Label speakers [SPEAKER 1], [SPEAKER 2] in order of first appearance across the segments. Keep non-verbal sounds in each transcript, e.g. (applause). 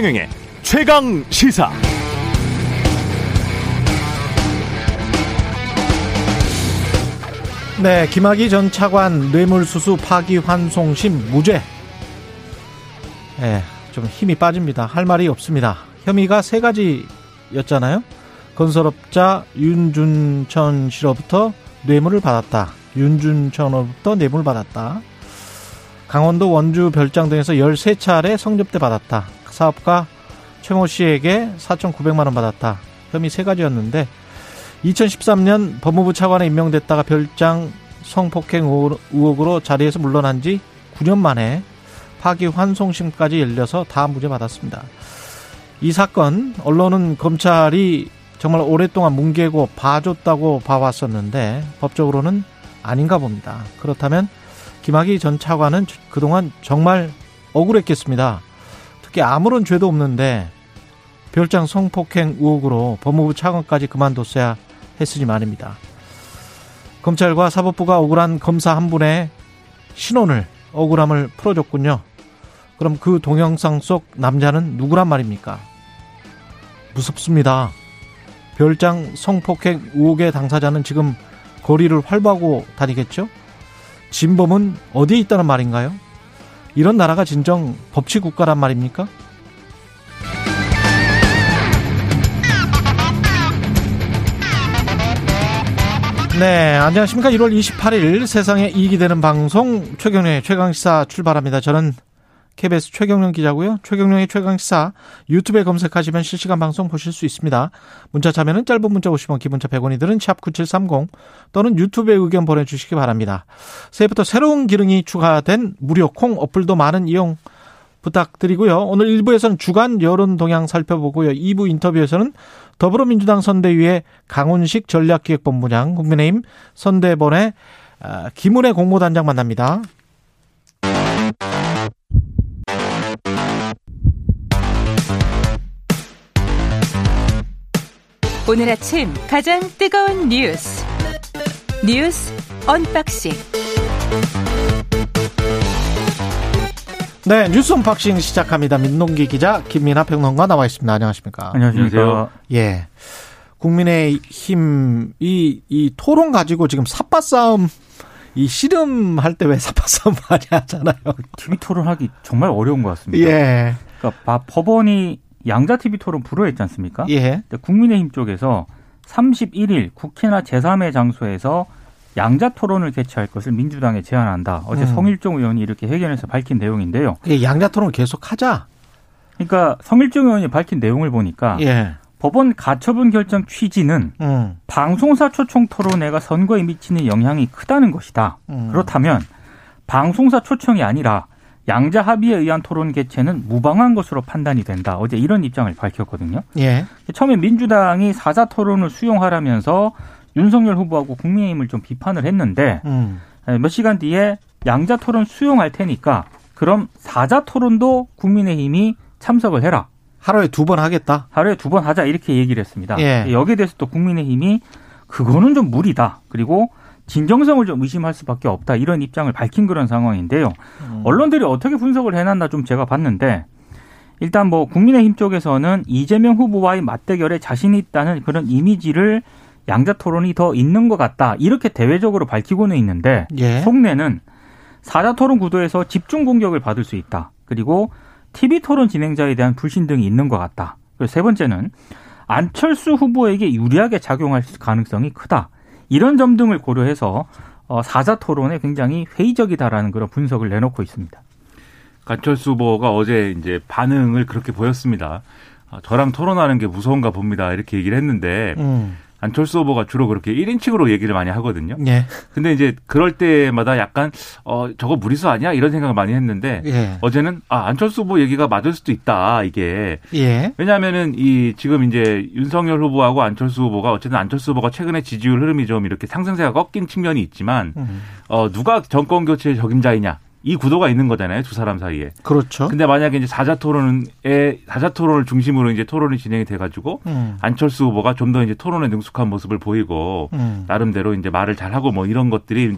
[SPEAKER 1] 최경영의 최강 시사.
[SPEAKER 2] 네, 김학의 전 차관 뇌물수수 파기환송심 무죄. 네, 좀 힘이 빠집니다. 할 말이 없습니다. 혐의가 세 가지였잖아요. 건설업자 윤준천 씨로부터 뇌물을 받았다. 윤준천으로부터 뇌물을 받았다. 강원도 원주 별장 등에서 13차례 성접대 받았다. 사업가 최모 씨에게 4,900만 원 받았다. 혐의 세 가지였는데 2013년 법무부 차관에 임명됐다가 별장 성폭행 의혹으로 자리에서 물러난 지 9년 만에 파기환송심까지 열려서 다 무죄 받았습니다. 이 사건 언론은 검찰이 정말 오랫동안 뭉개고 봐줬다고 봐왔었는데 법적으로는 아닌가 봅니다. 그렇다면 김학의 전 차관은 그동안 정말 억울했겠습니다. 특히 아무런 죄도 없는데 별장 성폭행 의혹으로 법무부 차관까지 그만뒀어야 했으니 말입니다. 검찰과 사법부가 억울한 검사 한 분의 신원을 억울함을 풀어줬군요. 그럼 그 동영상 속 남자는 누구란 말입니까? 무섭습니다. 별장 성폭행 의혹의 당사자는 지금 거리를 활보하고 다니겠죠? 진범은 어디에 있다는 말인가요? 이런 나라가 진정 법치 국가란 말입니까? 네, 안녕하십니까. 1월 28일 세상에 이익이 되는 방송 최경련의 최강시사 출발합니다. 저는 KBS 최경련 기자고요. 최경련의 최강시사 유튜브에 검색하시면 실시간 방송 보실 수 있습니다. 문자 참여는 짧은 문자 50원, 기본자 100원이 드는 샵9730 또는 유튜브에 의견 보내주시기 바랍니다. 새해부터 새로운 기능이 추가된 무료 콩 어플도 많은 이용 부탁드리고요. 오늘 1부에서는 주간 여론 동향 살펴보고요. 2부 인터뷰에서는 더불어민주당 선대위의 강훈식 전략기획본부장, 국민의힘 선대본의 아, 김은혜 공모단장 만납니다.
[SPEAKER 3] 오늘 아침 가장 뜨거운 뉴스 뉴스 unboxing
[SPEAKER 2] 네, 뉴스 unboxing 시작합니다. 민동기 기자, 김민하 평론가 나와 있습니다. 안녕하십니까?
[SPEAKER 4] 안녕하십니까?
[SPEAKER 2] 예. 국민의힘 이, 이 토론 가지고 지금 샅바 싸움 이 씨름할 때 왜 샅바 싸움 많이 하잖아요.
[SPEAKER 4] TV 토론하기 정말 어려운 것 같습니다.
[SPEAKER 2] 예.
[SPEAKER 4] 그러니까 법원이 양자 TV 토론 불허했지 않습니까?
[SPEAKER 2] 예.
[SPEAKER 4] 국민의힘 쪽에서 31일 국회나 제3의 장소에서 양자 토론을 개최할 것을 민주당에 제안한다. 어제
[SPEAKER 2] 음.
[SPEAKER 4] 성일종 의원이 이렇게 회견에서 밝힌 내용인데요.
[SPEAKER 2] 예, 양자 토론 계속 하자.
[SPEAKER 4] 그러니까 성일종 의원이 밝힌 내용을 보니까
[SPEAKER 2] 예.
[SPEAKER 4] 법원 가처분 결정 취지는
[SPEAKER 2] 음.
[SPEAKER 4] 방송사 초청 토론회가 선거에 미치는 영향이 크다는 것이다.
[SPEAKER 2] 음.
[SPEAKER 4] 그렇다면 방송사 초청이 아니라 양자 합의에 의한 토론 개최는 무방한 것으로 판단이 된다. 어제 이런 입장을 밝혔거든요.
[SPEAKER 2] 예.
[SPEAKER 4] 처음에 민주당이 사자 토론을 수용하라면서 윤석열 후보하고 국민의힘을 좀 비판을 했는데
[SPEAKER 2] 음.
[SPEAKER 4] 몇 시간 뒤에 양자 토론 수용할 테니까 그럼 사자 토론도 국민의힘이 참석을 해라.
[SPEAKER 2] 하루에 두 번 하겠다.
[SPEAKER 4] 하루에 두 번 하자 이렇게 얘기를 했습니다.
[SPEAKER 2] 예.
[SPEAKER 4] 여기에 대해서 또 국민의힘이 그거는 좀 무리다. 그리고 진정성을 좀 의심할 수밖에 없다. 이런 입장을 밝힌 그런 상황인데요.
[SPEAKER 2] 음.
[SPEAKER 4] 언론들이 어떻게 분석을 해놨나 좀 제가 봤는데 일단 뭐 국민의힘 쪽에서는 이재명 후보와의 맞대결에 자신이 있다는 그런 이미지를 양자 토론이 더 있는 것 같다. 이렇게 대외적으로 밝히고는 있는데
[SPEAKER 2] 예.
[SPEAKER 4] 속내는 사자 토론 구도에서 집중 공격을 받을 수 있다. 그리고 TV 토론 진행자에 대한 불신 등이 있는 것 같다. 그리고 세 번째는 안철수 후보에게 유리하게 작용할 가능성이 크다. 이런 점 등을 고려해서 어, 사자 토론에 굉장히 회의적이다라는 그런 분석을 내놓고 있습니다.
[SPEAKER 5] 안철수 후보가 어제 이제 반응을 그렇게 보였습니다. 아, 저랑 토론하는 게 무서운가 봅니다. 이렇게 얘기를 했는데
[SPEAKER 2] 음.
[SPEAKER 5] 안철수 후보가 주로 그렇게 1인칭으로 얘기를 많이 하거든요.
[SPEAKER 2] 예.
[SPEAKER 5] 근데 이제 그럴 때마다 약간 어 저거 무리수 아니야 이런 생각을 많이 했는데
[SPEAKER 2] 예.
[SPEAKER 5] 어제는 아 안철수 후보 얘기가 맞을 수도 있다 이게
[SPEAKER 2] 예.
[SPEAKER 5] 왜냐하면은 이 지금 이제 윤석열 후보하고 안철수 후보가 어쨌든 안철수 후보가 최근에 지지율 흐름이 좀 이렇게 상승세가 꺾인 측면이 있지만
[SPEAKER 2] 음.
[SPEAKER 5] 어 누가 정권 교체의 적임자이냐 이 구도가 있는 거잖아요 두 사람 사이에.
[SPEAKER 2] 그렇죠.
[SPEAKER 5] 근데 만약에 이제 사자 토론에 사자 토론을 중심으로 이제 토론이 진행이 돼가지고
[SPEAKER 2] 음.
[SPEAKER 5] 안철수 후보가 좀 더 이제 토론에 능숙한 모습을 보이고
[SPEAKER 2] 음.
[SPEAKER 5] 나름대로 이제 말을 잘하고 뭐 이런 것들이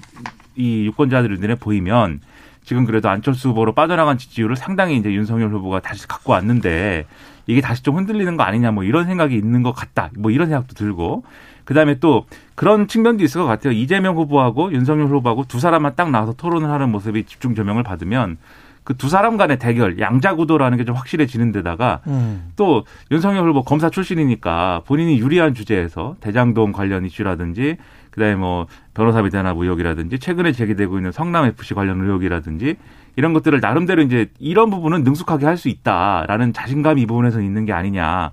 [SPEAKER 5] 이 유권자들 눈에 보이면 지금 그래도 안철수 후보로 빠져나간 지지율을 상당히 이제 윤석열 후보가 다시 갖고 왔는데 이게 다시 좀 흔들리는 거 아니냐 뭐 이런 생각이 있는 것 같다. 뭐 이런 생각도 들고 그다음에 또 그런 측면도 있을 것 같아요. 이재명 후보하고 윤석열 후보하고 두 사람만 딱 나와서 토론을 하는 모습이 집중 조명을 받으면 그 두 사람 간의 대결, 양자 구도라는 게 좀 확실해지는 데다가
[SPEAKER 2] 음.
[SPEAKER 5] 또 윤석열 후보 검사 출신이니까 본인이 유리한 주제에서 대장동 관련 이슈라든지 그다음에 뭐 변호사 비대납 의혹이라든지 최근에 제기되고 있는 성남 FC 관련 의혹이라든지 이런 것들을 나름대로 이제 이런 부분은 능숙하게 할 수 있다라는 자신감이 이 부분에서 있는 게 아니냐.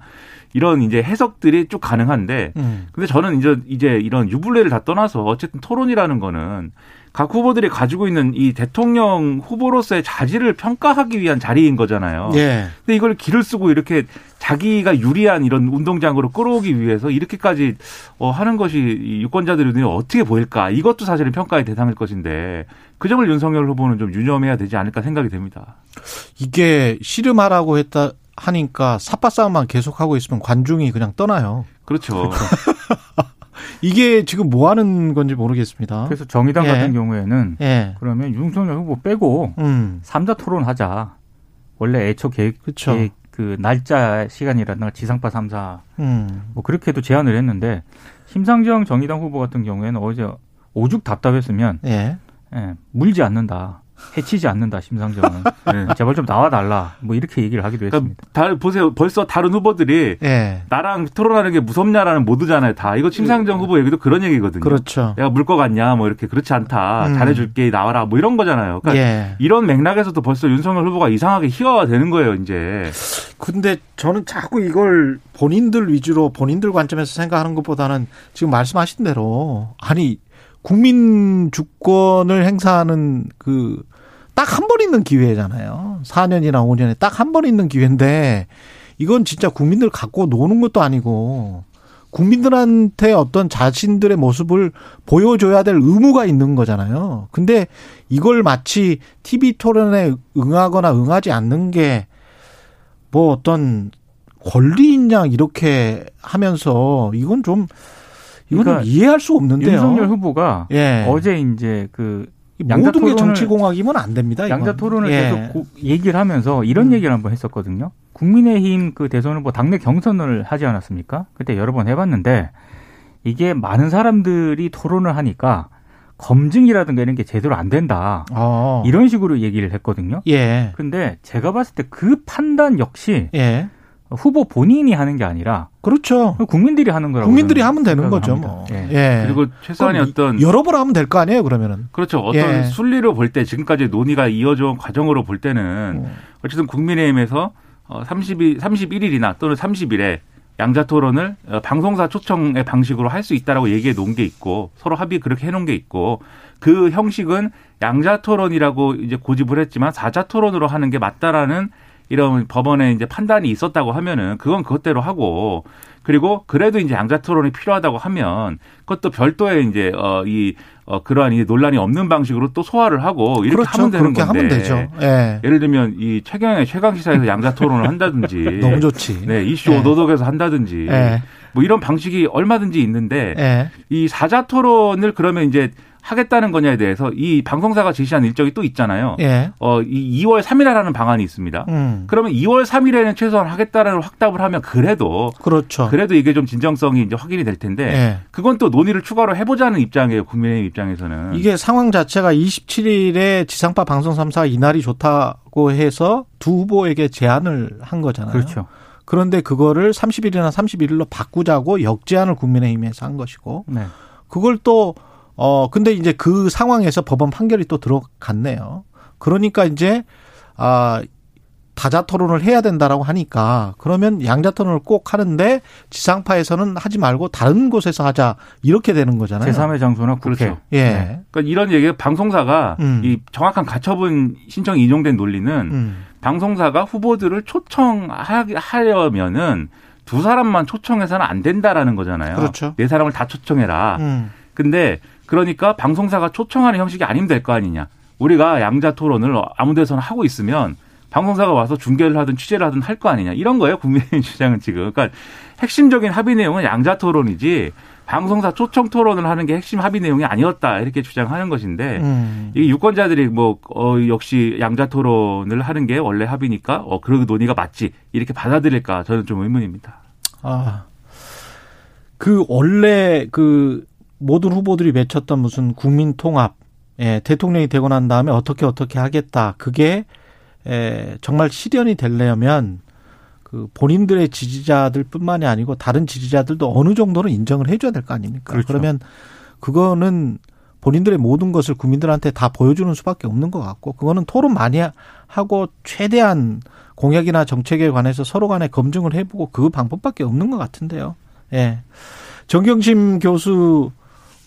[SPEAKER 5] 이런 이제 해석들이 쭉 가능한데
[SPEAKER 2] 음.
[SPEAKER 5] 근데 저는 이제 이제 이런 유불레를 다 떠나서 어쨌든 토론이라는 거는 각 후보들이 가지고 있는 이 대통령 후보로서의 자질을 평가하기 위한 자리인 거잖아요.
[SPEAKER 2] 예.
[SPEAKER 5] 근데 이걸 길을 쓰고 이렇게 자기가 유리한 이런 운동장으로 끌어오기 위해서 이렇게까지 어, 하는 것이 이 유권자들의 눈에 어떻게 보일까? 이것도 사실은 평가의 대상일 것인데 그 점을 윤석열 후보는 좀 유념해야 되지 않을까 생각이 됩니다.
[SPEAKER 2] 이게 씨름하라고 했다 하니까 삿바 싸움만 계속하고 있으면 관중이 그냥 떠나요.
[SPEAKER 5] 그렇죠. (laughs)
[SPEAKER 2] 이게 지금 뭐 하는 건지 모르겠습니다.
[SPEAKER 4] 그래서 정의당
[SPEAKER 2] 예.
[SPEAKER 4] 같은 경우에는
[SPEAKER 2] 예.
[SPEAKER 4] 그러면 윤석열 후보 빼고
[SPEAKER 2] 음.
[SPEAKER 4] 삼자 토론하자. 원래 애초 계획,
[SPEAKER 2] 그쵸.
[SPEAKER 4] 계획 그 날짜 시간이라든가 지상파 삼사
[SPEAKER 2] 음.
[SPEAKER 4] 뭐 그렇게도 제안을 했는데 심상정 정의당 후보 같은 경우에는 어제 오죽 답답했으면
[SPEAKER 2] 예.
[SPEAKER 4] 예, 물지 않는다. 해치지 않는다 심상정은
[SPEAKER 5] 네.
[SPEAKER 4] 제발 좀 나와 달라 뭐 이렇게 얘기를 하기도
[SPEAKER 5] 그러니까
[SPEAKER 4] 했습니다.
[SPEAKER 5] 다 보세요. 벌써 다른 후보들이
[SPEAKER 2] 예.
[SPEAKER 5] 나랑 토론하는 게 무섭냐라는 모두잖아요. 다 이거 심상정 후보 얘기도 그런 얘기거든요.
[SPEAKER 2] 그렇죠.
[SPEAKER 5] 내가 물거 같냐, 뭐 이렇게 그렇지 않다,
[SPEAKER 2] 음.
[SPEAKER 5] 잘해줄게 나와라, 뭐 이런 거잖아요. 그러니까
[SPEAKER 2] 예.
[SPEAKER 5] 이런 맥락에서도 벌써 윤석열 후보가 이상하게 희화가 되는 거예요, 이제.
[SPEAKER 2] 근데 저는 자꾸 이걸 본인들 위주로 본인들 관점에서 생각하는 것보다는 지금 말씀하신 대로 아니 국민 주권을 행사하는 그 딱 한 번 있는 기회잖아요. 4년이나 5년에 딱 한 번 있는 기회인데 이건 진짜 국민들 갖고 노는 것도 아니고 국민들한테 어떤 자신들의 모습을 보여줘야 될 의무가 있는 거잖아요. 근데 이걸 마치 TV 토론에 응하거나 응하지 않는 게 뭐 어떤 권리있냐 이렇게 하면서 이건 좀 이거는
[SPEAKER 4] 그러니까
[SPEAKER 2] 이해할 수 없는데요.
[SPEAKER 4] 윤석열 후보가
[SPEAKER 2] 예.
[SPEAKER 4] 어제 이제 그
[SPEAKER 2] 모든 게
[SPEAKER 4] 토론을-
[SPEAKER 2] 정치공학이면 안 됩니다. 이건.
[SPEAKER 4] 양자 토론을
[SPEAKER 2] 예.
[SPEAKER 4] 계속 고- 얘기를 하면서 이런
[SPEAKER 2] 음.
[SPEAKER 4] 얘기를 한번 했었거든요. 국민의힘 그 대선 후보 당내 경선을 하지 않았습니까? 그때 여러 번 해봤는데 이게 많은 사람들이 토론을 하니까 검증이라든가 이런 게 제대로 안 된다.
[SPEAKER 2] 어.
[SPEAKER 4] 이런 식으로 얘기를 했거든요.
[SPEAKER 2] 예.
[SPEAKER 4] 근데 제가 봤을 때 그 판단 역시
[SPEAKER 2] 예.
[SPEAKER 4] 후보 본인이 하는 게 아니라
[SPEAKER 2] 그렇죠.
[SPEAKER 4] 국민들이 하는 거라고
[SPEAKER 2] 국민들이 하면 되는 거죠.
[SPEAKER 4] 합니다.
[SPEAKER 2] 뭐.
[SPEAKER 4] 예.
[SPEAKER 2] 예.
[SPEAKER 5] 그리고 최소한의 어떤
[SPEAKER 2] 여러 번 하면 될 거 아니에요, 그러면은.
[SPEAKER 5] 그렇죠. 어떤
[SPEAKER 2] 예.
[SPEAKER 5] 순리로 볼 때 지금까지 논의가 이어져 온 과정으로 볼 때는
[SPEAKER 2] 음.
[SPEAKER 5] 어쨌든 국민의힘에서 30일, 31일이나 또는 30일에 양자 토론을 어, 방송사 초청의 방식으로 할 수 있다라고 얘기해 놓은 게 있고 서로 합의 그렇게 해 놓은 게 있고 그 형식은 양자 토론이라고 이제 고집을 했지만 사자 토론으로 하는 게 맞다라는 이런 법원의 이제 판단이 있었다고 하면은 그건 그것대로 하고 그리고 그래도 이제 양자 토론이 필요하다고 하면 그것도 별도의 이제 어이 어, 그러한 이 논란이 없는 방식으로 또 소화를 하고 이렇게
[SPEAKER 2] 그렇죠.
[SPEAKER 5] 하면 되는
[SPEAKER 2] 그렇게
[SPEAKER 5] 건데
[SPEAKER 2] 하면 되죠. 예.
[SPEAKER 5] 예를 들면 이 최경의 최강 시사에서 양자 토론을 한다든지 (laughs)
[SPEAKER 2] 너무 좋지.
[SPEAKER 5] 네 이슈
[SPEAKER 2] 예.
[SPEAKER 5] 오도독에서 한다든지
[SPEAKER 2] 예.
[SPEAKER 5] 뭐 이런 방식이 얼마든지 있는데
[SPEAKER 2] 예.
[SPEAKER 5] 이 사자 토론을 그러면 이제 하겠다는 거냐에 대해서 이 방송사가 제시한 일정이 또 있잖아요.
[SPEAKER 2] 예.
[SPEAKER 5] 어, 이 2월 3일에 하는 방안이 있습니다.
[SPEAKER 2] 음.
[SPEAKER 5] 그러면 2월 3일에는 최소한 하겠다는 확답을 하면 그래도
[SPEAKER 2] 그렇죠.
[SPEAKER 5] 그래도 이게 좀 진정성이 이제 확인이 될 텐데
[SPEAKER 2] 예.
[SPEAKER 5] 그건 또 논의를 추가로 해보자는 입장이에요. 국민의힘 입장에서는.
[SPEAKER 2] 이게 상황 자체가 27일에 지상파 방송 3사가 이날이 좋다고 해서 두 후보에게 제안을 한 거잖아요.
[SPEAKER 4] 그렇죠.
[SPEAKER 2] 그런데 그거를 30일이나 31일로 바꾸자고 역제안을 국민의힘에서 한 것이고
[SPEAKER 4] 네.
[SPEAKER 2] 그걸 또 어 근데 이제 그 상황에서 법원 판결이 또 들어갔네요. 그러니까 이제 아 다자 토론을 해야 된다라고 하니까 그러면 양자 토론을 꼭 하는데 지상파에서는 하지 말고 다른 곳에서 하자 이렇게 되는 거잖아요.
[SPEAKER 4] 제3의 장소나 국회.
[SPEAKER 5] 그렇죠.
[SPEAKER 2] 예.
[SPEAKER 4] 네.
[SPEAKER 5] 그러니까 이런 얘기 방송사가
[SPEAKER 2] 음.
[SPEAKER 5] 이 정확한 가처분 신청이 인용된 논리는
[SPEAKER 2] 음.
[SPEAKER 5] 방송사가 후보들을 초청하려면은 두 사람만 초청해서는 안 된다라는 거잖아요.
[SPEAKER 2] 그렇죠.
[SPEAKER 5] 네 사람을 다 초청해라.
[SPEAKER 2] 음.
[SPEAKER 5] 근데 그러니까 방송사가 초청하는 형식이 아니면 될 거 아니냐. 우리가 양자 토론을 아무 데서나 하고 있으면 방송사가 와서 중계를 하든 취재를 하든 할 거 아니냐. 이런 거예요. 국민의힘 (laughs) 주장은 지금. 그러니까 핵심적인 합의 내용은 양자 토론이지 방송사 초청 토론을 하는 게 핵심 합의 내용이 아니었다 이렇게 주장하는 것인데
[SPEAKER 2] 음.
[SPEAKER 5] 이 유권자들이 뭐 어, 역시 양자 토론을 하는 게 원래 합의니까 어 그런 논의가 맞지 이렇게 받아들일까 저는 좀 의문입니다.
[SPEAKER 2] 아. 그 원래 그 모든 후보들이 외쳤던 무슨 국민 통합 예, 대통령이 되고 난 다음에 어떻게 어떻게 하겠다. 그게 에, 정말 실현이 되려면 그 본인들의 지지자들뿐만이 아니고 다른 지지자들도 어느 정도는 인정을 해줘야 될 거 아닙니까?
[SPEAKER 4] 그렇죠.
[SPEAKER 2] 그러면 그거는 본인들의 모든 것을 국민들한테 다 보여주는 수밖에 없는 것 같고 그거는 토론 많이 하고 최대한 공약이나 정책에 관해서 서로 간에 검증을 해보고 그 방법밖에 없는 것 같은데요. 예. 정경심 교수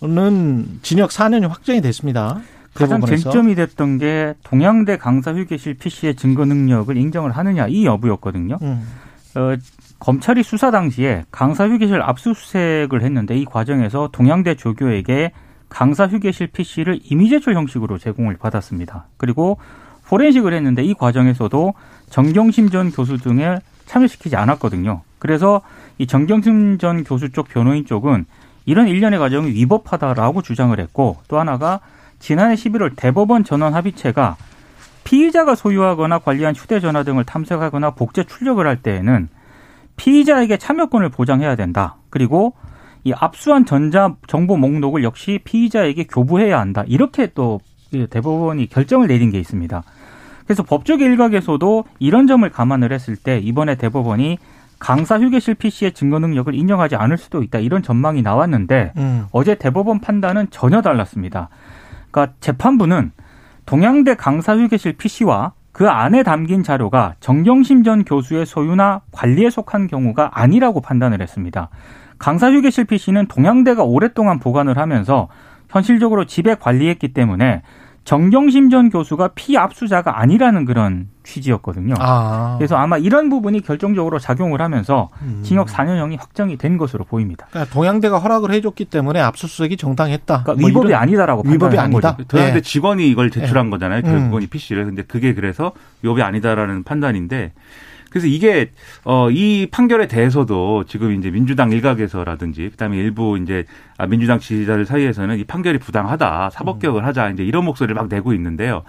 [SPEAKER 2] 는 징역 4년이 확정이 됐습니다.
[SPEAKER 4] 가장
[SPEAKER 2] 대법원에서.
[SPEAKER 4] 쟁점이 됐던 게 동양대 강사 휴게실 PC의 증거 능력을 인정을 하느냐 이 여부였거든요.
[SPEAKER 2] 음.
[SPEAKER 4] 어, 검찰이 수사 당시에 강사 휴게실 압수수색을 했는데 이 과정에서 동양대 조교에게 강사 휴게실 PC를 이미 제출 형식으로 제공을 받았습니다. 그리고 포렌식을 했는데 이 과정에서도 정경심 전 교수 등을 참여시키지 않았거든요. 그래서 이 정경심 전 교수 쪽 변호인 쪽은 이런 일련의 과정이 위법하다라고 주장을 했고 또 하나가 지난해 11월 대법원 전원 합의체가 피의자가 소유하거나 관리한 휴대전화 등을 탐색하거나 복제 출력을 할 때에는 피의자에게 참여권을 보장해야 된다. 그리고 이 압수한 전자 정보 목록을 역시 피의자에게 교부해야 한다. 이렇게 또 대법원이 결정을 내린 게 있습니다. 그래서 법적 일각에서도 이런 점을 감안을 했을 때 이번에 대법원이 강사 휴게실 PC의 증거 능력을 인정하지 않을 수도 있다. 이런 전망이 나왔는데
[SPEAKER 2] 음.
[SPEAKER 4] 어제 대법원 판단은 전혀 달랐습니다. 그러니까 재판부는 동양대 강사 휴게실 PC와 그 안에 담긴 자료가 정경심 전 교수의 소유나 관리에 속한 경우가 아니라고 판단을 했습니다. 강사 휴게실 PC는 동양대가 오랫동안 보관을 하면서 현실적으로 집에 관리했기 때문에 정경심 전 교수가 피압수자가 아니라는 그런 취지였거든요.
[SPEAKER 2] 아.
[SPEAKER 4] 그래서 아마 이런 부분이 결정적으로 작용을 하면서
[SPEAKER 2] 음.
[SPEAKER 4] 징역 4년형이 확정이 된 것으로 보입니다.
[SPEAKER 2] 그러니까 동양대가 허락을 해줬기 때문에 압수수색이 정당했다.
[SPEAKER 4] 그러니까
[SPEAKER 2] 뭐
[SPEAKER 4] 위법이
[SPEAKER 2] 이런-
[SPEAKER 4] 아니다라고
[SPEAKER 2] 위법이
[SPEAKER 4] 판단한
[SPEAKER 2] 아니다.
[SPEAKER 4] 거죠.
[SPEAKER 5] 동양대
[SPEAKER 2] 네.
[SPEAKER 5] 직원이 이걸 제출한 거잖아요.
[SPEAKER 2] 음.
[SPEAKER 5] 결국은 이 PC를. 근데 그게 그래서 위법이 아니다라는 판단인데 그래서 이게 어 이 판결에 대해서도 지금 이제 민주당 일각에서라든지 그다음에 일부 이제 아, 민주당 지지자들 사이에서는 이 판결이 부당하다 사법 개혁을 하자 이제 이런 목소리를 막 내고 있는데요.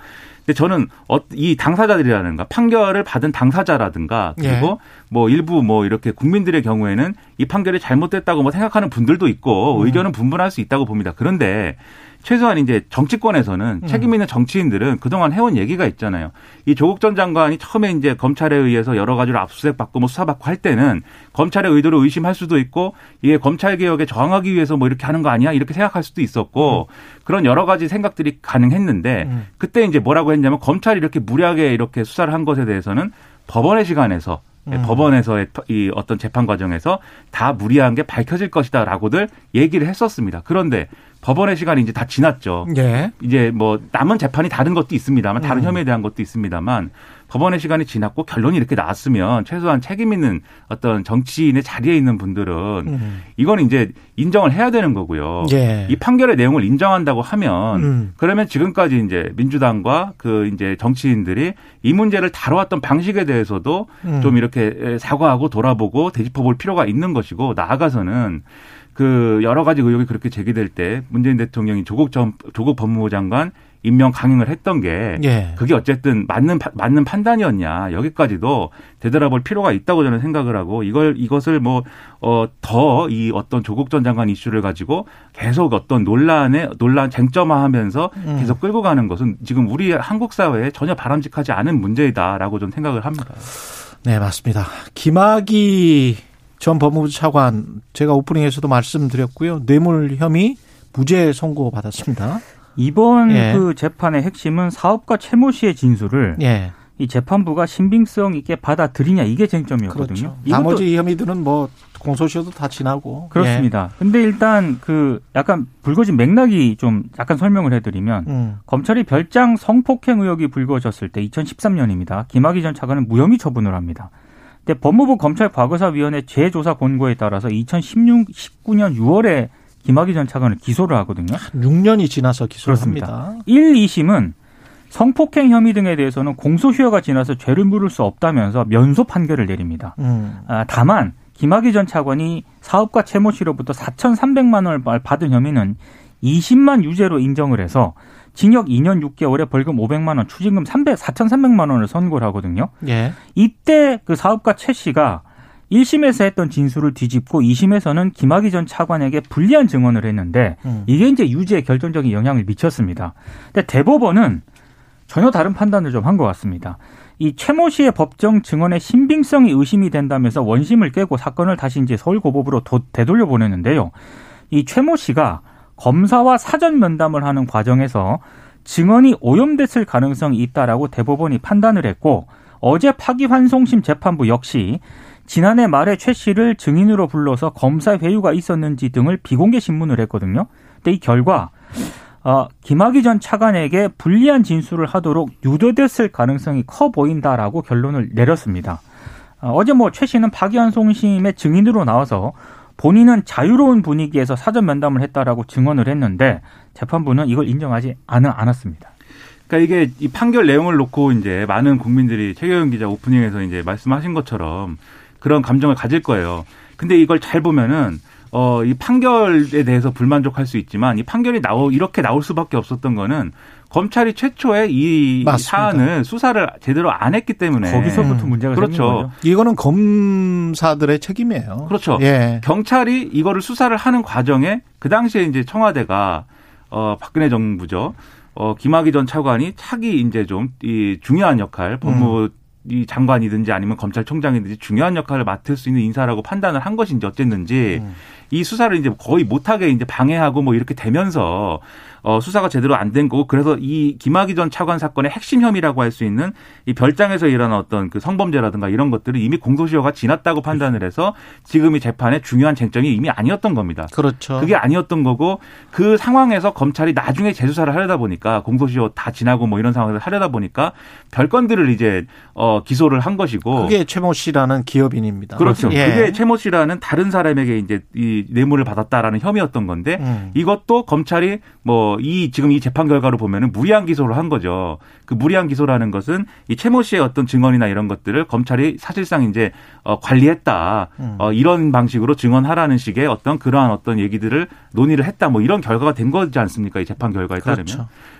[SPEAKER 5] 근데 저는 어, 이 당사자들이라든가 판결을 받은 당사자라든가 그리고 뭐 일부 뭐 이렇게 국민들의 경우에는 이 판결이 잘못됐다고 뭐 생각하는 분들도 있고 의견은 분분할 수 있다고 봅니다. 그런데 최소한 이제 정치권에서는 책임 있는 정치인들은 그동안 해온 얘기가 있잖아요. 이 조국 전 장관이 처음에 이제 검찰에 의해서 여러 가지로 압수수색 받고 뭐 수사 받고 할 때는 검찰의 의도를 의심할 수도 있고 이게 검찰 개혁에 저항하기 위해서 뭐 이렇게 하는 거 아니야 이렇게 생각할 수도 있었고 그런 여러 가지 생각들이 가능했는데
[SPEAKER 2] 음.
[SPEAKER 5] 그때 이제 뭐라고 했냐면 검찰이 이렇게 무리하게 이렇게 수사를 한 것에 대해서는 법원의 시간에서
[SPEAKER 2] 음.
[SPEAKER 5] 법원에서의 이 어떤 재판 과정에서 다 무리한 게 밝혀질 것이다라고들 얘기를 했었습니다. 그런데 법원의 시간이 이제 다 지났죠.
[SPEAKER 2] 예.
[SPEAKER 5] 이제 뭐 남은 재판이 다른 것도 있습니다만 다른
[SPEAKER 2] 음.
[SPEAKER 5] 혐의에 대한 것도 있습니다만 법원의 시간이 지났고 결론이 이렇게 나왔으면 최소한 책임 있는 어떤 정치인의 자리에 있는 분들은
[SPEAKER 2] 음.
[SPEAKER 5] 이건 이제 인정을 해야 되는 거고요.
[SPEAKER 2] 예.
[SPEAKER 5] 이 판결의 내용을 인정한다고 하면
[SPEAKER 2] 음.
[SPEAKER 5] 그러면 지금까지 이제 민주당과 그 이제 정치인들이 이 문제를 다뤄왔던 방식에 대해서도
[SPEAKER 2] 음.
[SPEAKER 5] 좀 이렇게 사과하고 돌아보고 되짚어볼 필요가 있는 것이고 나아가서는 그 여러 가지 의혹이 그렇게 제기될 때 문재인 대통령이 조국 전 조국 법무부 장관 임명 강행을 했던 게
[SPEAKER 2] 예.
[SPEAKER 5] 그게 어쨌든 맞는 파- 맞는 판단이었냐 여기까지도 되돌아볼 필요가 있다고 저는 생각을 하고 이걸 이것을 뭐, 뭐어더 이 어떤 조국 전 장관 이슈를 가지고 계속 어떤 논란에 논란 쟁점화하면서
[SPEAKER 2] 음.
[SPEAKER 5] 계속 끌고 가는 것은 지금 우리 한국 사회에 전혀 바람직하지 않은 문제이다라고 저는 생각을 합니다.
[SPEAKER 2] 네, 맞습니다. 김학의 전 법무부 차관 제가 오프닝에서도 말씀드렸고요. 뇌물 혐의 무죄 선고 받았습니다.
[SPEAKER 4] 이번
[SPEAKER 2] 예.
[SPEAKER 4] 그 재판의 핵심은 사업가 최모 씨의 진술을
[SPEAKER 2] 예.
[SPEAKER 4] 이 재판부가 신빙성 있게 받아들이냐 이게 쟁점이었거든요.
[SPEAKER 2] 그렇죠. 나머지 혐의들은 뭐 공소시효도 다 지나고
[SPEAKER 4] 그렇습니다. 근데 일단 그 약간 불거진 맥락이 좀 약간 설명을 해드리면
[SPEAKER 2] 예. 음.
[SPEAKER 4] 검찰이 별장 성폭행 의혹이 불거졌을 때 2013년입니다. 김학의 전 차관은 무혐의 처분을 합니다. 근데 법무부 검찰 과거사위원회 재조사 권고에 따라서 2016, 19년 6월에 김학의 전 차관을 기소를 하거든요.
[SPEAKER 2] 6년이 지나서 기소를
[SPEAKER 4] 그렇습니다.
[SPEAKER 2] 합니다.
[SPEAKER 4] 1, 2심은 성폭행 혐의 등에 대해서는 공소시효가 지나서 죄를 물을 수 없다면서 면소 판결을 내립니다.
[SPEAKER 2] 음.
[SPEAKER 4] 아, 다만 김학의 전 차관이 사업가 최모 씨로부터 4,300만 원을 받은 혐의는 20만 유죄로 인정을 해서 징역 2년 6개월에 벌금 500만 원, 추징금 300, 4,300만 원을 선고를 하거든요.
[SPEAKER 2] 예.
[SPEAKER 4] 이때 그 사업가 최 씨가 1심에서 했던 진술을 뒤집고 2심에서는 김학의 전 차관에게 불리한 증언을 했는데
[SPEAKER 2] 음.
[SPEAKER 4] 이게 이제 유죄에 결정적인 영향을 미쳤습니다. 근데 대법원은 전혀 다른 판단을 좀 한 것 같습니다. 이 최모 씨의 법정 증언의 신빙성이 의심이 된다면서 원심을 깨고 사건을 다시 이제 서울고법으로 도, 되돌려 보냈는데요. 이 최모 씨가 검사와 사전 면담을 하는 과정에서 증언이 오염됐을 가능성이 있다라고 대법원이 판단을 했고 어제 파기환송심 재판부 역시 지난해 말에 최 씨를 증인으로 불러서 검사 회유가 있었는지 등을 비공개 신문을 했거든요. 근데 이 결과 어, 김학의 전 차관에게 불리한 진술을 하도록 유도됐을 가능성이 커 보인다라고 결론을 내렸습니다. 어, 제뭐 최 씨는 파기환송심의 증인으로 나와서 본인은 자유로운 분위기에서 사전 면담을 했다라고 증언을 했는데 재판부는 이걸 인정하지 않, 않았습니다.
[SPEAKER 5] 그러니까 이게 이 판결 내용을 놓고 이제 많은 국민들이 최경영 기자 오프닝에서 이제 말씀하신 것처럼 그런 감정을 가질 거예요. 근데 이걸 잘 보면은 어, 이 판결에 대해서 불만족할 수 있지만 이 판결이 나오 이렇게 나올 수밖에 없었던 거는 검찰이 최초에 이
[SPEAKER 2] 맞습니다.
[SPEAKER 5] 사안을 수사를 제대로 안 했기 때문에
[SPEAKER 4] 거기서부터
[SPEAKER 2] 음.
[SPEAKER 4] 문제가
[SPEAKER 5] 그렇죠.
[SPEAKER 4] 생긴 거죠.
[SPEAKER 2] 이거는 검사들의 책임이에요.
[SPEAKER 5] 그렇죠.
[SPEAKER 2] 예.
[SPEAKER 5] 경찰이 이거를 수사를 하는 과정에 그 당시에 이제 청와대가 어 박근혜 정부죠. 어 김학의 전 차관이 차기 이제 좀 이 중요한 역할 법무 이 장관이든지 아니면 검찰총장이든지 중요한 역할을 맡을 수 있는 인사라고 판단을 한 것인지 어쨌는지
[SPEAKER 2] 음.
[SPEAKER 5] 이 수사를 이제 거의 못하게 이제 방해하고 뭐 이렇게 되면서 어 수사가 제대로 안 된 거고 그래서 이 김학의 전 차관 사건의 핵심 혐의라고 할 수 있는 이 별장에서 일어난 어떤 그 성범죄라든가 이런 것들을 이미 공소시효가 지났다고 판단을 해서 지금 이 재판의 중요한 쟁점이 이미 아니었던 겁니다.
[SPEAKER 2] 그렇죠.
[SPEAKER 5] 그게 아니었던 거고 그 상황에서 검찰이 나중에 재수사를 하려다 보니까 공소시효 다 지나고 뭐 이런 상황에서 하려다 보니까 별건들을 이제 어 기소를 한 것이고
[SPEAKER 2] 그게 최모 씨라는 기업인입니다.
[SPEAKER 5] 그렇죠.
[SPEAKER 2] 예.
[SPEAKER 5] 그게 최모 씨라는 다른 사람에게 이제 이 뇌물을 받았다라는 혐의였던 건데
[SPEAKER 2] 음.
[SPEAKER 5] 이것도 검찰이 뭐이 지금 이 재판 결과로 보면은 무리한 기소를 한 거죠. 그 무리한 기소라는 것은 이 최모 씨의 어떤 증언이나 이런 것들을 검찰이 사실상 이제 어 관리했다.
[SPEAKER 2] 음.
[SPEAKER 5] 어 이런 방식으로 증언하라는 식의 어떤 그러한 어떤 얘기들을 논의를 했다. 뭐 이런 결과가 된 거지 않습니까? 이 재판 결과에 따르면.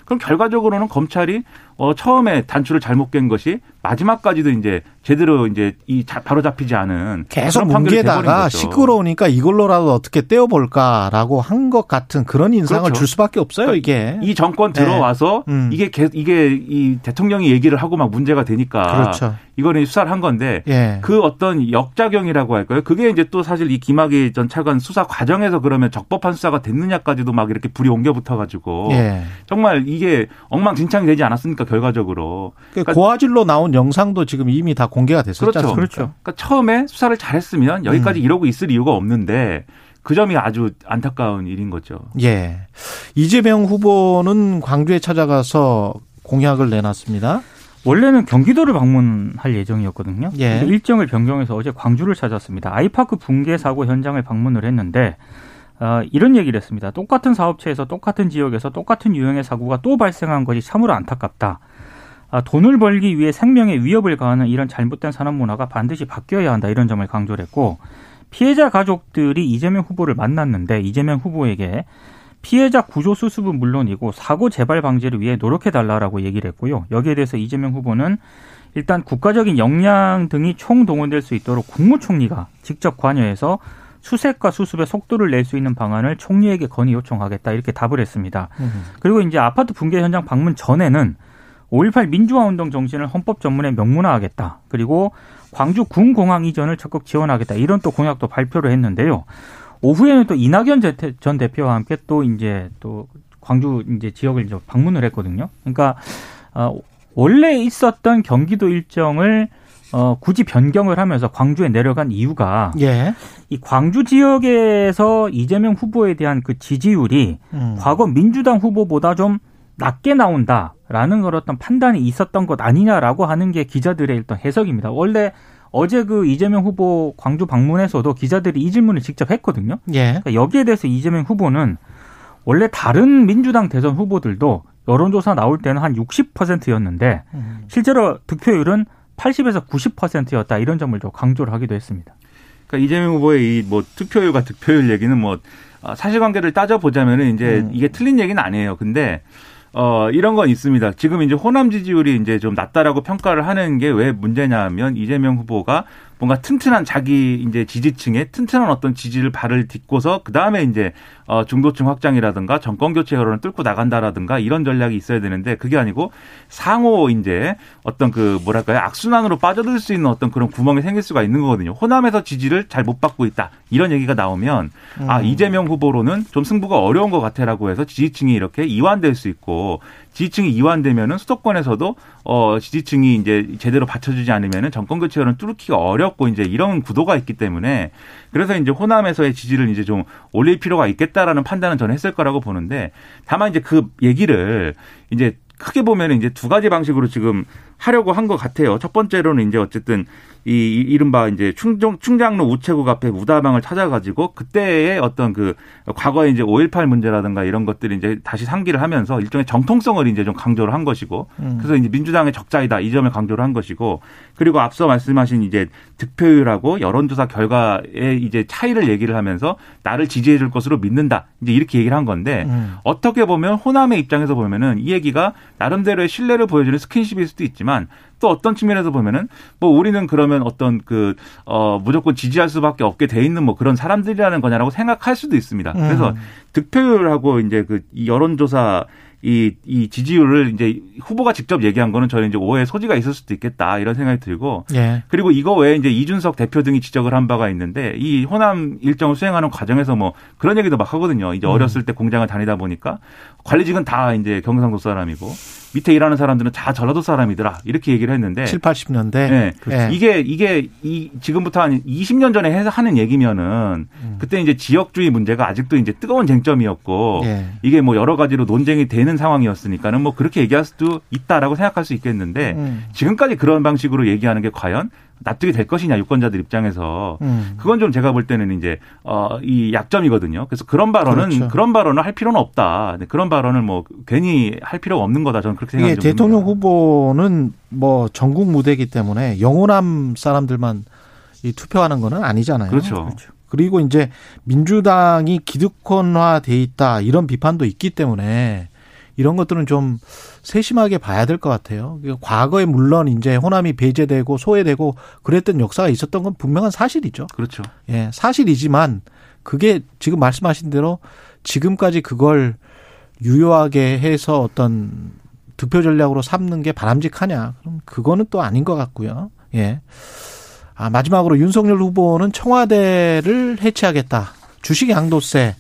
[SPEAKER 5] 그럼 결과적으로는 검찰이 어 처음에 단추를 잘못 깬 것이 마지막까지도 이제 제대로 이제 이 자- 바로 잡히지 않은
[SPEAKER 2] 계속 뭉개다가. 시끄러우니까 이걸로라도 어떻게 떼어볼까라고 한 것 같은 그런 인상을
[SPEAKER 5] 그렇죠.
[SPEAKER 2] 줄 수밖에 없어요,
[SPEAKER 5] 그러니까
[SPEAKER 2] 이게.
[SPEAKER 5] 이 정권 들어와서
[SPEAKER 2] 음.
[SPEAKER 5] 이게 개- 이게 이 대통령이 얘기를 하고 막 문제가 되니까
[SPEAKER 2] 그렇죠.
[SPEAKER 5] 이거는 수사를 한 건데
[SPEAKER 2] 예.
[SPEAKER 5] 그 어떤 역작용이라고 할까요? 그게 이제 또 사실 이 김학의 전 차관 수사 과정에서 그러면 적법한 수사가 됐느냐까지도 막 이렇게 불이 옮겨 붙어가지고
[SPEAKER 2] 예.
[SPEAKER 5] 정말 이게 엉망진창이 되지 않았습니까 결과적으로?
[SPEAKER 2] 그 고화질로 나온 영상도 지금 이미 다 공개가 됐었죠.
[SPEAKER 5] 그렇죠.
[SPEAKER 4] 그렇죠.
[SPEAKER 5] 그러니까 처음에 수사를 잘했으면 여기까지
[SPEAKER 2] 음.
[SPEAKER 5] 이러고 있을 이유가 없는데 그 점이 아주 안타까운 일인 거죠.
[SPEAKER 2] 예. 이재명 후보는 광주에 찾아가서 공약을 내놨습니다.
[SPEAKER 4] 원래는 경기도를 방문할 예정이었거든요.
[SPEAKER 2] 예.
[SPEAKER 4] 일정을 변경해서 어제 광주를 찾았습니다. 아이파크 붕괴 사고 현장을 방문을 했는데 어, 이런 얘기를 했습니다. 똑같은 사업체에서 똑같은 지역에서 똑같은 유형의 사고가 또 발생한 것이 참으로 안타깝다. 아, 돈을 벌기 위해 생명에 위협을 가하는 이런 잘못된 산업 문화가 반드시 바뀌어야 한다. 이런 점을 강조를 했고 피해자 가족들이 이재명 후보를 만났는데 이재명 후보에게 피해자 구조 수습은 물론이고 사고 재발 방지를 위해 노력해 달라라고 얘기를 했고요. 여기에 대해서 이재명 후보는 일단 국가적인 역량 등이 총동원될 수 있도록 국무총리가 직접 관여해서 수색과 수습의 속도를 낼 수 있는 방안을 총리에게 건의 요청하겠다 이렇게 답을 했습니다. 그리고 이제 아파트 붕괴 현장 방문 전에는 5.18 민주화 운동 정신을 헌법 전문에 명문화하겠다. 그리고 광주 군공항 이전을 적극 지원하겠다. 이런 또 공약도 발표를 했는데요. 오후에는 또 이낙연 전 대표와 함께 또 이제 또 광주 이제 지역을 이제 방문을 했거든요. 그러니까 어, 원래 있었던 경기도 일정을 어, 굳이 변경을 하면서 광주에 내려간 이유가
[SPEAKER 2] 예.
[SPEAKER 4] 이 광주 지역에서 이재명 후보에 대한 그 지지율이
[SPEAKER 2] 음.
[SPEAKER 4] 과거 민주당 후보보다 좀 낮게 나온다라는 그런 어떤 판단이 있었던 것 아니냐라고 하는 게 기자들의 일단 해석입니다. 원래 어제 그 이재명 후보 광주 방문에서도 기자들이 이 질문을 직접 했거든요.
[SPEAKER 2] 예.
[SPEAKER 4] 그러니까 여기에 대해서 이재명 후보는 원래 다른 민주당 대선 후보들도 여론조사 나올 때는 한 60%였는데 실제로 득표율은 80에서 90%였다 이런 점을 좀 강조를 하기도 했습니다.
[SPEAKER 5] 그러니까 이재명 후보의 이 뭐 투표율과 득표율 얘기는 뭐 아, 사실관계를 따져 보자면은 이제
[SPEAKER 2] 음.
[SPEAKER 5] 이게 틀린 얘기는 아니에요. 근데 어 이런 건 있습니다. 지금 이제 호남 지지율이 이제 좀 낮다라고 평가를 하는 게 왜 문제냐면 이재명 후보가 뭔가 튼튼한 자기 이제 지지층에 튼튼한 어떤 지지를 발을 딛고서 그 다음에 이제 어 중도층 확장이라든가 정권 교체 여론을 뚫고 나간다라든가 이런 전략이 있어야 되는데 그게 아니고 상호 이제 어떤 그 뭐랄까요? 악순환으로 빠져들 수 있는 어떤 그런 구멍이 생길 수가 있는 거거든요. 호남에서 지지를 잘 못 받고 있다. 이런 얘기가 나오면 아 이재명 후보로는 좀 승부가 어려운 것 같아라고 해서 지지층이 이렇게 이완될 수 있고 지지층이 이완되면은 수도권에서도 어 지지층이 이제 제대로 받쳐주지 않으면은 정권 교체를 뚫기가 어렵고 이제 이런 구도가 있기 때문에 그래서 이제 호남에서의 지지를 이제 좀 올릴 필요가 있겠다라는 판단은 저는 했을 거라고 보는데 다만 이제 그 얘기를 이제 크게 보면 이제 두 가지 방식으로 지금 하려고 한 것 같아요. 첫 번째로는 이제 어쨌든 이 이- 이른바 이제 충정 충장로 우체국 앞에 무다방을 찾아가지고 그때의 어떤 그 과거에 이제 5.18 문제라든가 이런 것들이 이제 다시 상기를 하면서 일종의 정통성을 이제 좀 강조를 한 것이고
[SPEAKER 2] 음.
[SPEAKER 5] 그래서 이제 민주당의 적자이다 이 점을 강조를 한 것이고 그리고 앞서 말씀하신 이제 득표율하고 여론조사 결과의 이제 차이를 얘기를 하면서 나를 지지해 줄 것으로 믿는다 이제 이렇게 얘기를 한 건데
[SPEAKER 2] 음.
[SPEAKER 5] 어떻게 보면 호남의 입장에서 보면은 이 얘기가 나름대로의 신뢰를 보여주는 스킨십일 수도 있지만 또 어떤 측면에서 보면은 뭐 우리는 그러면 어떤 그 어 무조건 지지할 수밖에 없게 돼 있는 뭐 그런 사람들이라는 거냐라고 생각할 수도 있습니다. 그래서
[SPEAKER 2] 음.
[SPEAKER 5] 득표율하고 이제 그이 여론조사 이, 이 지지율을 이제 후보가 직접 얘기한 거는 저는 이제 오해 소지가 있을 수도 있겠다 이런 생각이 들고
[SPEAKER 2] 예.
[SPEAKER 5] 그리고 이거 외에 이제 이준석 대표 등이 지적을 한 바가 있는데 이 호남 일정을 수행하는 과정에서 뭐 그런 얘기도 막 하거든요. 이제 어렸을 때 공장을 다니다 보니까 관리직은 다 이제 경상도 사람이고 밑에 일하는 사람들은 다 전라도 사람이더라 이렇게 얘기를 했는데
[SPEAKER 2] 7, 80년대.
[SPEAKER 5] 네.
[SPEAKER 2] 예.
[SPEAKER 5] 이게 이게 이 지금부터 한 20년 전에 해서 하는 얘기면은 그때 이제 지역주의 문제가 아직도 이제 뜨거운 쟁점이었고
[SPEAKER 2] 예.
[SPEAKER 5] 이게 뭐 여러 가지로 논쟁이 되는 상황이었으니까는 뭐 그렇게 얘기할 수도 있다라고 생각할 수 있겠는데
[SPEAKER 2] 음.
[SPEAKER 5] 지금까지 그런 방식으로 얘기하는 게 과연 납득이 될 것이냐 유권자들 입장에서
[SPEAKER 2] 음.
[SPEAKER 5] 그건 좀 제가 볼 때는 이제 어이 약점이거든요. 그래서 그런 발언은
[SPEAKER 2] 그렇죠.
[SPEAKER 5] 그런 발언을 할 필요는 없다. 근데 그런 발언을 뭐 괜히 할 필요가 없는 거다. 저는 그렇게 생각합니다.
[SPEAKER 2] 대통령 후보는 뭐 전국 무대이기 때문에 영호남 사람들만 이 투표하는 거는 아니잖아요.
[SPEAKER 5] 그렇죠.
[SPEAKER 2] 그리고 이제 민주당이 기득권화돼 있다 이런 비판도 있기 때문에 이런 것들은 좀 세심하게 봐야 될 것 같아요. 과거에 물론 이제 호남이 배제되고 소외되고 그랬던 역사가 있었던 건 분명한 사실이죠.
[SPEAKER 5] 그렇죠.
[SPEAKER 2] 예, 사실이지만 그게 지금 말씀하신 대로 지금까지 그걸 유효하게 해서 어떤 득표 전략으로 삼는 게 바람직하냐? 그럼 그거는 또 아닌 것 같고요. 예. 아, 마지막으로 윤석열 후보는 청와대를 해체하겠다. 주식 양도세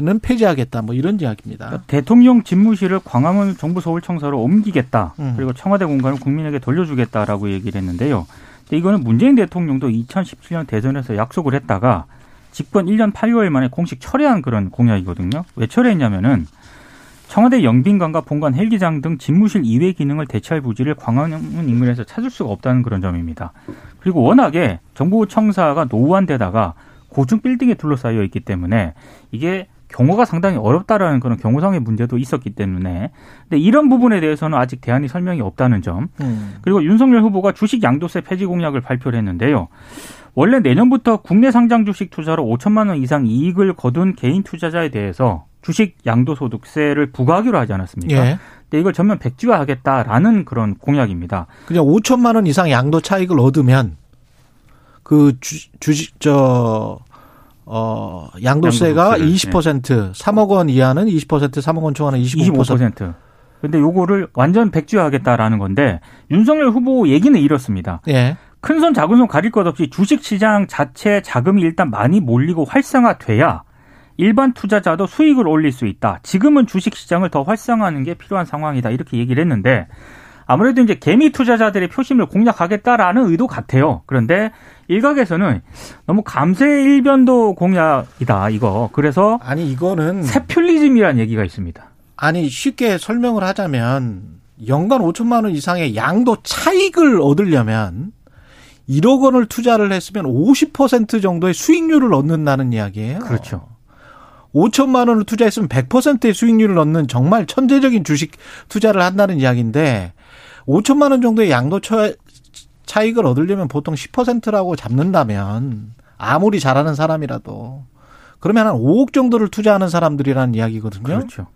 [SPEAKER 2] 는 폐지하겠다. 뭐 이런 이야기입니다.
[SPEAKER 4] 그러니까 대통령 집무실을 광화문 정부 서울청사로 옮기겠다.
[SPEAKER 2] 음.
[SPEAKER 4] 그리고 청와대 공간을 국민에게 돌려주겠다라고 얘기를 했는데요. 근데 이거는 문재인 대통령도 2017년 대선에서 약속을 했다가 집권 1년 8개월 만에 공식 철회한 그런 공약이거든요. 왜 철회했냐면은 청와대 영빈관과 본관 헬기장 등 집무실 이외 기능을 대체할 부지를 광화문 인근에서 찾을 수가 없다는 그런 점입니다. 그리고 워낙에 정부 청사가 노후화되다가 고층 빌딩에 둘러싸여 있기 때문에 이게 경호가 상당히 어렵다라는 그런 경호상의 문제도 있었기 때문에 근데 이런 부분에 대해서는 아직 대안이 설명이 없다는 점
[SPEAKER 2] 음.
[SPEAKER 4] 그리고 윤석열 후보가 주식 양도세 폐지 공약을 발표를 했는데요. 원래 내년부터 국내 상장 주식 투자로 5천만 원 이상 이익을 거둔 개인 투자자에 대해서 주식 양도소득세를 부과하기로 하지 않았습니까?
[SPEAKER 2] 예.
[SPEAKER 4] 근데 이걸 전면 백지화하겠다라는 그런 공약입니다.
[SPEAKER 2] 그냥 5천만 원 이상 양도 차익을 얻으면 그 주, 주식 저 어, 양도세가
[SPEAKER 5] 양도세를,
[SPEAKER 2] 20%, 3억 원 이하는 20%, 3억 원 초과는 25%.
[SPEAKER 4] 25%. 근데 요거를 완전 백지화하겠다라는 건데 윤석열 후보 얘기는 이렇습니다.
[SPEAKER 2] 예.
[SPEAKER 4] 큰손 작은 손 가릴 것 없이 주식 시장 자체 자금이 일단 많이 몰리고 활성화돼야 일반 투자자도 수익을 올릴 수 있다. 지금은 주식 시장을 더 활성화하는 게 필요한 상황이다. 이렇게 얘기를 했는데 아무래도 이제 개미 투자자들의 표심을 공략하겠다라는 의도 같아요. 그런데 일각에서는 너무 감세 일변도 공약이다. 이거. 그래서
[SPEAKER 2] 아니 이거는
[SPEAKER 4] 세퓰리즘이라는 얘기가 있습니다.
[SPEAKER 2] 아니 쉽게 설명을 하자면 연간 5천만 원 이상의 양도 차익을 얻으려면 1억 원을 투자를 했으면 50% 정도의 수익률을 얻는다는 이야기예요.
[SPEAKER 4] 그렇죠.
[SPEAKER 2] 5천만 원을 투자했으면 100%의 수익률을 얻는 정말 천재적인 주식 투자를 한다는 이야기인데 5천만 원 정도의 양도 차- 차익을 얻으려면 보통 10%라고 잡는다면 아무리 잘하는 사람이라도 그러면 한 5억 정도를 투자하는 사람들이라는 이야기거든요.
[SPEAKER 4] 그렇죠.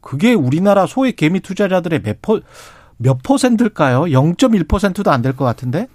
[SPEAKER 2] 그게 우리나라 소액 개미 투자자들의 몇, 퍼, 몇 퍼센트일까요? 0.1%도 안 될 것 같은데?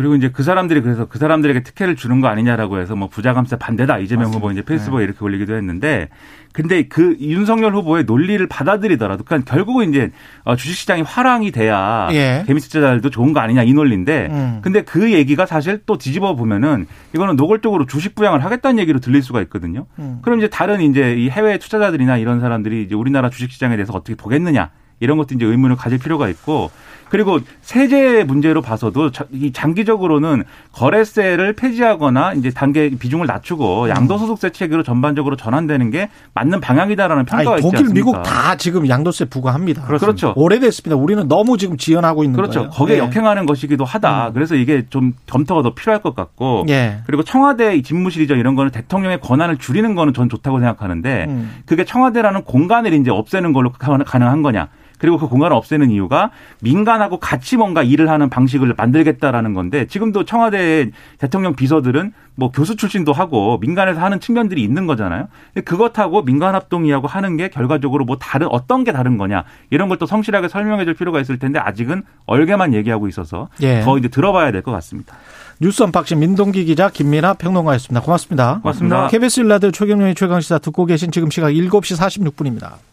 [SPEAKER 5] 그리고 이제 그 사람들이 그래서 그 사람들에게 특혜를 주는 거 아니냐라고 해서 뭐 부자 감세 반대다 이재명
[SPEAKER 4] 맞습니다.
[SPEAKER 5] 후보 이제 페이스북에 이렇게 올리기도 했는데 근데 그 윤석열 후보의 논리를 받아들이더라도 그러니까 결국은 이제 어, 주식시장이 화랑이 돼야
[SPEAKER 2] 예.
[SPEAKER 5] 개미 투자자들도 좋은 거 아니냐 이 논리인데
[SPEAKER 2] 음.
[SPEAKER 5] 근데 그 얘기가 사실 또 뒤집어 보면은 이거는 노골적으로 주식 부양을 하겠다는 얘기로 들릴 수가 있거든요.
[SPEAKER 2] 음.
[SPEAKER 5] 그럼 이제 다른 이제 이 해외 투자자들이나 이런 사람들이 이제 우리나라 주식시장에 대해서 어떻게 보겠느냐 이런 것도 이제 의문을 가질 필요가 있고 그리고 세제 문제로 봐서도 장기적으로는 거래세를 폐지하거나 이제 단계 비중을 낮추고 양도소득세 체계로 전반적으로 전환되는 게 맞는 방향이다라는
[SPEAKER 2] 아니,
[SPEAKER 5] 평가가 있지
[SPEAKER 2] 독일,
[SPEAKER 5] 않습니까?
[SPEAKER 2] 미국 다 지금 양도세 부과합니다.
[SPEAKER 5] 그렇죠.
[SPEAKER 2] 오래됐습니다. 우리는 너무 지금 지연하고 있는
[SPEAKER 5] 그렇죠.
[SPEAKER 2] 거예요.
[SPEAKER 5] 거기에
[SPEAKER 2] 예.
[SPEAKER 5] 역행하는 것이기도 하다. 그래서 이게 좀 검토가 더 필요할 것 같고.
[SPEAKER 2] 예.
[SPEAKER 5] 그리고 청와대 이 집무실 이전 이런 거는 대통령의 권한을 줄이는 거는 전 좋다고 생각하는데
[SPEAKER 2] 음.
[SPEAKER 5] 그게 청와대라는 공간을 이제 없애는 걸로 가능한 거냐. 그리고 그 공간을 없애는 이유가 민간하고 같이 뭔가 일을 하는 방식을 만들겠다라는 건데 지금도 청와대 대통령 비서들은 뭐 교수 출신도 하고 민간에서 하는 측면들이 있는 거잖아요. 근데 그것하고 민간 합동이하고 하는 게 결과적으로 뭐 다른 어떤 게 다른 거냐 이런 걸 또 성실하게 설명해 줄 필요가 있을 텐데 아직은 얼개만 얘기하고 있어서
[SPEAKER 2] 예.
[SPEAKER 5] 더 이제 들어봐야 될 것 같습니다.
[SPEAKER 2] 뉴스 unboxing 민동기 기자 김민하 평론가였습니다. 고맙습니다.
[SPEAKER 5] 고맙습니다.
[SPEAKER 2] KBS 1라디오 최경영의 최강시사 듣고 계신 지금 시각 7시 46분입니다.